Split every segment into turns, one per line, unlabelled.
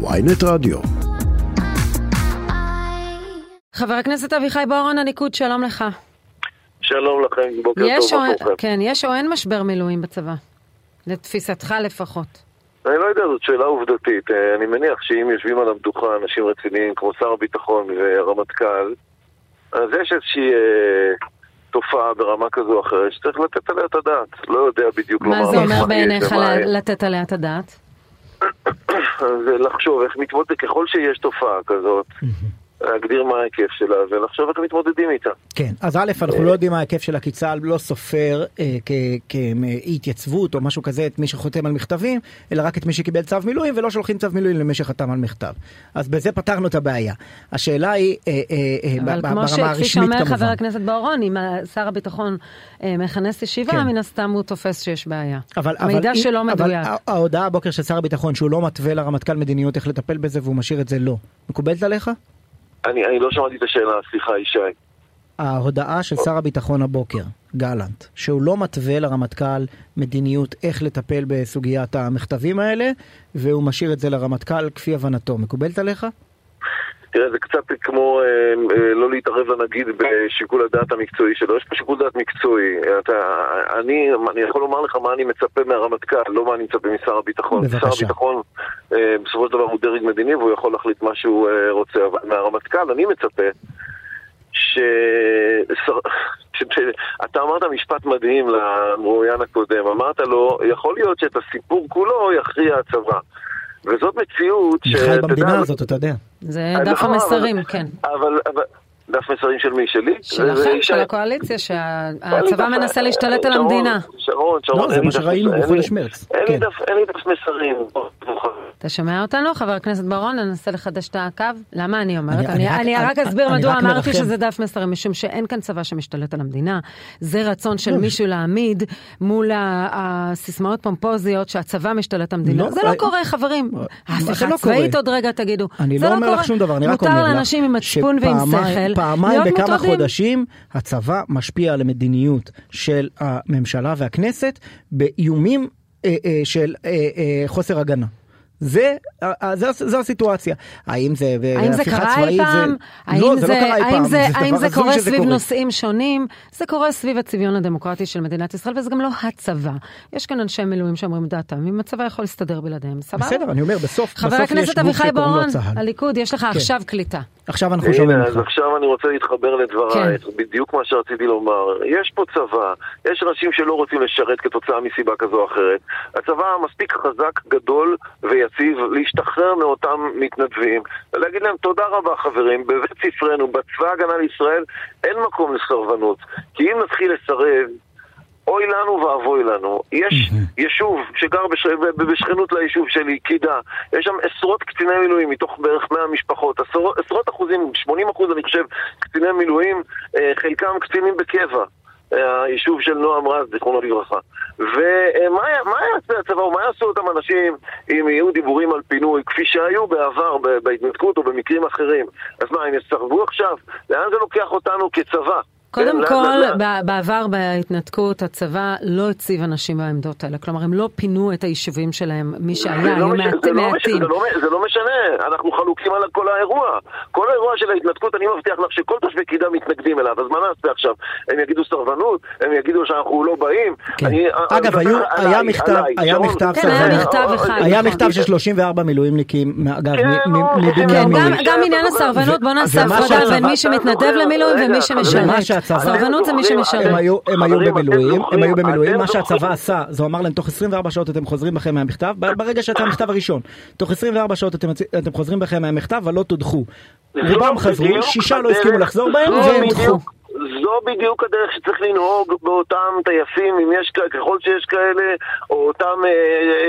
ויינט רדיו.
חבר הכנסת אביחי בוארון, הליכוד, שלום לך.
שלום לכם, בוקר
יש
טוב
או,
עבורכם.
כן, יש או אין משבר מילואים בצבא? לתפיסתך לפחות.
אני לא יודע, זאת שאלה עובדתית. אה, אני מניח שאם יושבים על המדוכה אנשים רציניים כמו שר הביטחון והרמטכ"ל, אז יש איזושהי אה, תופעה ברמה כזו או אחרת שצריך לתת עליה את הדעת. לא יודע בדיוק
מה
לומר
זה
לך
אומר בעיניך. לתת עליה את הדעת?
זה לחשוב איך מתמודד, ככל שיש תופעה כזאת, להגדיר מה ההיקף שלה ולחשוב איך מתמודדים איתה.
כן, אז א', אנחנו לא יודעים מה ההיקף שלה, כי צה"ל לא סופר אה, כ- כאי התייצבות או משהו כזה את מי שחותם על מכתבים, אלא רק את מי שקיבל צו מילואים, ולא שולחים צו מילואים למי שחתם על מכתב. אז בזה פתרנו את הבעיה. השאלה היא, אה, אה, אה, ב-
אבל כמו
ברמה הרשמית
שאומר חבר
כמובן.
הכנסת בוארון, אם שר הביטחון אה, מכנס ישיבה,
כן.
מן הסתם הוא תופס שיש בעיה.
אבל, אבל,
שלו
אבל
מדויק.
ה- ההודעה הבוקר של שר הביטחון שהוא לא מתווה לרמטכ"ל מדיניות איך לטפל בזה והוא משאיר את זה לא. מקובלת עליך?
אני, אני לא שמעתי את השאלה, סליחה ישי.
ההודעה של שר הביטחון הבוקר, גלנט, שהוא לא מתווה לרמטכ"ל מדיניות איך לטפל בסוגיית המכתבים האלה, והוא משאיר את זה לרמטכ"ל כפי הבנתו. מקובלת עליך?
תראה, זה קצת כמו אה, אה, לא להתערב לנגיד בשיקול הדעת המקצועי שלו. יש פה שיקול דעת מקצועי. אתה, אני, אני יכול לומר לך מה אני מצפה מהרמטכ"ל, לא מה אני מצפה משר הביטחון.
בבקשה.
שר הביטחון אה, בסופו של דבר הוא דרג מדיני והוא יכול להחליט מה שהוא אה, רוצה. אבל מהרמטכ"ל אני מצפה ש... שר- ש... ש... אתה אמרת משפט מדהים למרואיין הקודם. אמרת לו, יכול להיות שאת הסיפור כולו יכריע הצבא. וזאת מציאות
אני
ש...
חי
אתה
במדינה הזאת, אתה יודע.
זה
אה,
דף
נכון,
המסרים,
אבל-
כן.
אבל, אבל דף מסרים של מי? שלי?
שלכם. של הקואליציה, שהצבא מנסה להשתלט על המדינה.
שרון, שרון,
לא, זה מה
דף-
שראינו בחודש מרץ.
אין לי
כן.
דף- אין לי דף מסרים.
אתה שומע אותנו, חבר הכנסת בוארון? ננסה לחדש את הקו. למה אני אומרת?
אני-
אני,
אני
אני,
רק-
רק
אני-
אסביר
אני
מדוע
רק
אמרתי
מרחם.
שזה דף מסרים, משום שאין כאן צבא שמשתלט על המדינה. זה רצון של מישהו להעמיד מול הסיסמאות פומפוזיות שהצבא משתלט על המדינה.
לא,
זה לא
אה,
קורה, חברים. ההפיכה
לא
הצבאית. עוד רגע תגידו.
אני
זה
לא אומר. לך שום דבר, אני רק אומר לך
מותר לאנשים עם מצפון ועם שכל
פעמיים בכמה. חודשים הצבא משפיע על המדיניות של הממשלה והכנסת באיומים אה, אה, של אה, אה, חוסר הגנה. זה, אה, אה, זו, זו הסיטואציה. האם זה
האם זה קרה אי? פעם?
זה...
האם
לא, זה,
זה,
לא קרה אי פעם.
זה,
דבר
האם זה קורה סביב
קורה.
נושאים שונים? זה קורה סביב הצביון הדמוקרטי של מדינת ישראל, וזה גם לא הצבא. יש כאן אנשי מילואים שאומרים דעתם, אם הצבא יכול להסתדר בלעדיהם, סבבה?
בסדר, אני אומר, בסוף,
חבר
בסוף יש
הכנסת
גוף
אביחי
שקוראים לו
בוארון,
צה"ל.
הליכוד, יש לך עכשיו קליטה.
עכשיו אנחנו שומעים
הנה, אז
אותך.
עכשיו אני רוצה להתחבר לדברייך,
כן.
בדיוק מה שרציתי לומר. יש פה צבא, יש אנשים שלא רוצים לשרת כתוצאה מסיבה כזו או אחרת. הצבא מספיק חזק, גדול ויציב להשתחרר מאותם מתנדבים, ולהגיד להם תודה רבה חברים, בבית ספרנו, בצבא ההגנה לישראל, אין מקום לסרבנות. כי אם נתחיל לסרב, אוי לנו ואבוי לנו. יש יישוב שגר בש... בשכנות ליישוב שלי, קידה, יש שם עשרות קציני מילואים מתוך בערך 100 משפחות, עשרות, עשרות אחוזים, 80 אחוז אני חושב, קציני מילואים, אה, חלקם קצינים בקבע. אה, היישוב של נועם רז, זיכרונו לברכה. ומה מה יעשה הצבא, או מה יעשו אותם אנשים אם יהיו דיבורים על פינוי, כפי שהיו בעבר בהתנתקות או במקרים אחרים? אז מה, הם יסרבו עכשיו? לאן זה לוקח אותנו כצבא?
קודם
כן,
כל,
לאן-
ב- בעבר בהתנתקות, הצבא לא הציב אנשים בעמדות האלה. כלומר, הם לא פינו את היישובים שלהם, מי שהיה, היו
לא, מש...
מעט-
זה, לא מש...
מעטים.
זה, לא... זה לא משנה, אנחנו חלוקים על כל האירוע. כל האירוע של ההתנתקות, אני מבטיח לך שכל תושבי קידה מתנגדים אליו, אז מה נעשה עכשיו? הם יגידו סרבנות? הם יגידו שאנחנו לא באים?
כן.
אני,
אגב, היו, היה מכתב,
עליי,
היה. מכתב,
כן,
של-
היה מכתב אחד.
היה. מכתב של 34 מילואימניקים, אגב,
כן,
מבנימין.
גם, עניין הסרבנות, בוא נעשה הפרדה בין מי שמתנדב למילואים ומי שמשרת.
שהצבא-
סרבנות זה מי שמשרת.
הם היו, במילואים, הם היו במילואים, מה
זוכרים-
שהצבא עשה, זה אמר להם תוך 24 שעות אתם חוזרים בכם מהמכתב, ברגע שיצא המכתב הראשון, תוך 24 שעות אתם, אתם חוזרים בכם מהמכתב ולא תודחו. רובם חזרו, שישה לא הסכימו לחזור בהם והם הודחו.
זו בדיוק הדרך שצריך לנהוג באותם טייסים, אם יש כאלה, ככל שיש כאלה, או אותם אה,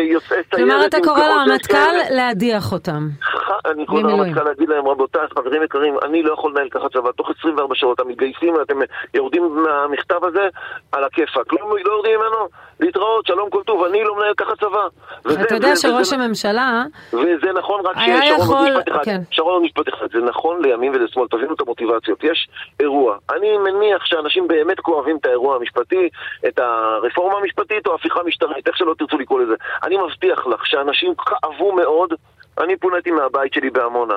יוצאי סיירת.
כלומר, אתה קורא לרמטכ"ל. להדיח אותם.
ח- אני קורא
ממילואים.
לרמטכ"ל להגיד להם, רבותיי, חברים יקרים, אני לא יכול לנהל ככה צבא. תוך 24 שעות המתגייסים, אתם יורדים מהמכתב הזה על הכיפאק. לא, לא יורדים ממנו, להתראות, שלום כל טוב, אני לא מנהל ככה צבא. וזה-
אתה יודע שראש הממשלה,
וזה נכון רק
היה
ששרון
יכול-
עוד משפט אחד,
כן.
שרון עוד משפט אחד, זה נכון לימין ולשמאל, תבינו את המוטיבציות, יש אירוע, אני מניח שאנשים באמת כואבים את האירוע המשפטי, את הרפורמה המשפטית או ההפיכה המשטרית, איך שלא תרצו לקרוא לזה, אני מבטיח לך שאנשים כאבו מאוד אני פוניתי מהבית שלי בעמונה.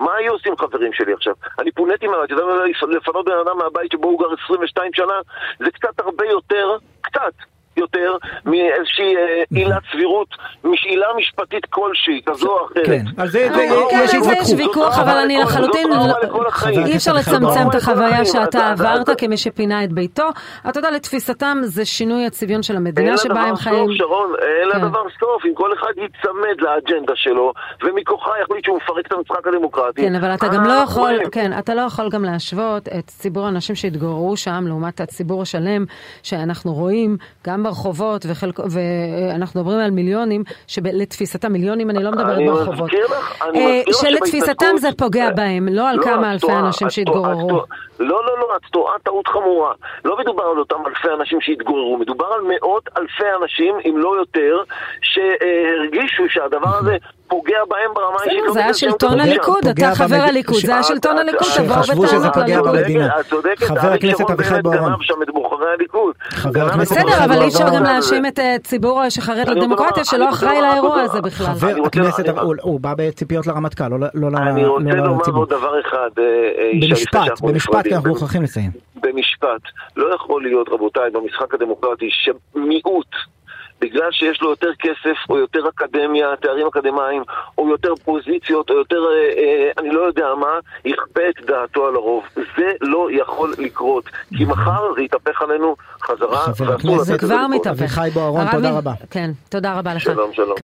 מה היו עושים חברים שלי עכשיו? אני פוניתי מהבית, אתה יודע, לפנות בן אדם מהבית שבו הוא גר 22 שנה, זה קצת הרבה יותר, קצת. יותר מאיזושהי אה, עילת סבירות, עילה משפטית כלשהי, כזו או אחרת.
כן, על זה
אה,
יש.
ויכוח, אבל אני לחלוטין,
חבר
אי אפשר לצמצם את החוויה שאתה
אתה-
עברת כמי שפינה את ביתו. אתה יודע, לתפיסתם זה שינוי הצביון של
אין
המדינה שבה הם
לדבר
חיים.
סוף, שרון, אין
כן.
לדבר סוף. אם כל אחד ייצמד לאג'נדה שלו, ומכוחה יחליט שהוא מפרק את המשחק הדמוקרטי.
כן, אבל אתה
אה,
גם לא יכול,
רואים.
כן, אתה לא יכול גם להשוות את ציבור האנשים שהתגוררו שם לעומת הציבור השלם שאנחנו רואים גם ברחובות, וחלק, ואנחנו מדברים על מיליונים, שלתפיסתם, מיליונים אני לא מדברת
אני
ברחובות,
מזכיר לך, אני
אה,
מזכיר לך
שלתפיסתם זה פוגע בהם, לא על
לא,
כמה אלפי אנשים שהתגוררו.
לא, לא, לא, את טועה טעות חמורה. לא מדובר על אותם אלפי אנשים שהתגוררו, מדובר על מאות אלפי אנשים, אם לא יותר, שהרגישו שהדבר הזה פוגע בהם ברמה האישית.
בסדר,
לא
זה היה שלטון. הליכוד, אתה חבר הליכוד, זה היה שלטון הליכוד, תבואו
שחשבו שזה
בטענות
פוגע
לליכוד.
במדינה.
את צודקת,
חבר הכנסת אביחי בוארון.
בסדר, אבל. אי אפשר גם. להאשים את אה, ציבור שחרד לדמוקרטיה שלא אחראי לאירוע הזה בכלל.
חבר הכנסת, הוא- בא בציפיות לרמטכ"ל, לא ל- לא ל-
אני רוצה
לא
לומר
לציבור.
עוד דבר אחד, אה, אה,
במשפט, במשפט, כי. אנחנו מוכרחים לסיים.
במשפט. לא יכול להיות, רבותיי, במשחק הדמוקרטי, שמיעוט, בגלל שיש לו יותר כסף, או יותר אקדמיה, תארים אקדמיים, או יותר פוזיציות, או יותר, אה, אה, אני לא יודע מה, יכפה את דעתו על הרוב. זה לא יכול לקרות, כי מחר זה יתהפך עלינו חזרה,
חבר
ואסור
הכנסת-
לתת
זה כבר. מתהפך.
אביחי בוארון, תודה רבה.
כן, תודה רבה לך.
שלום, שלום.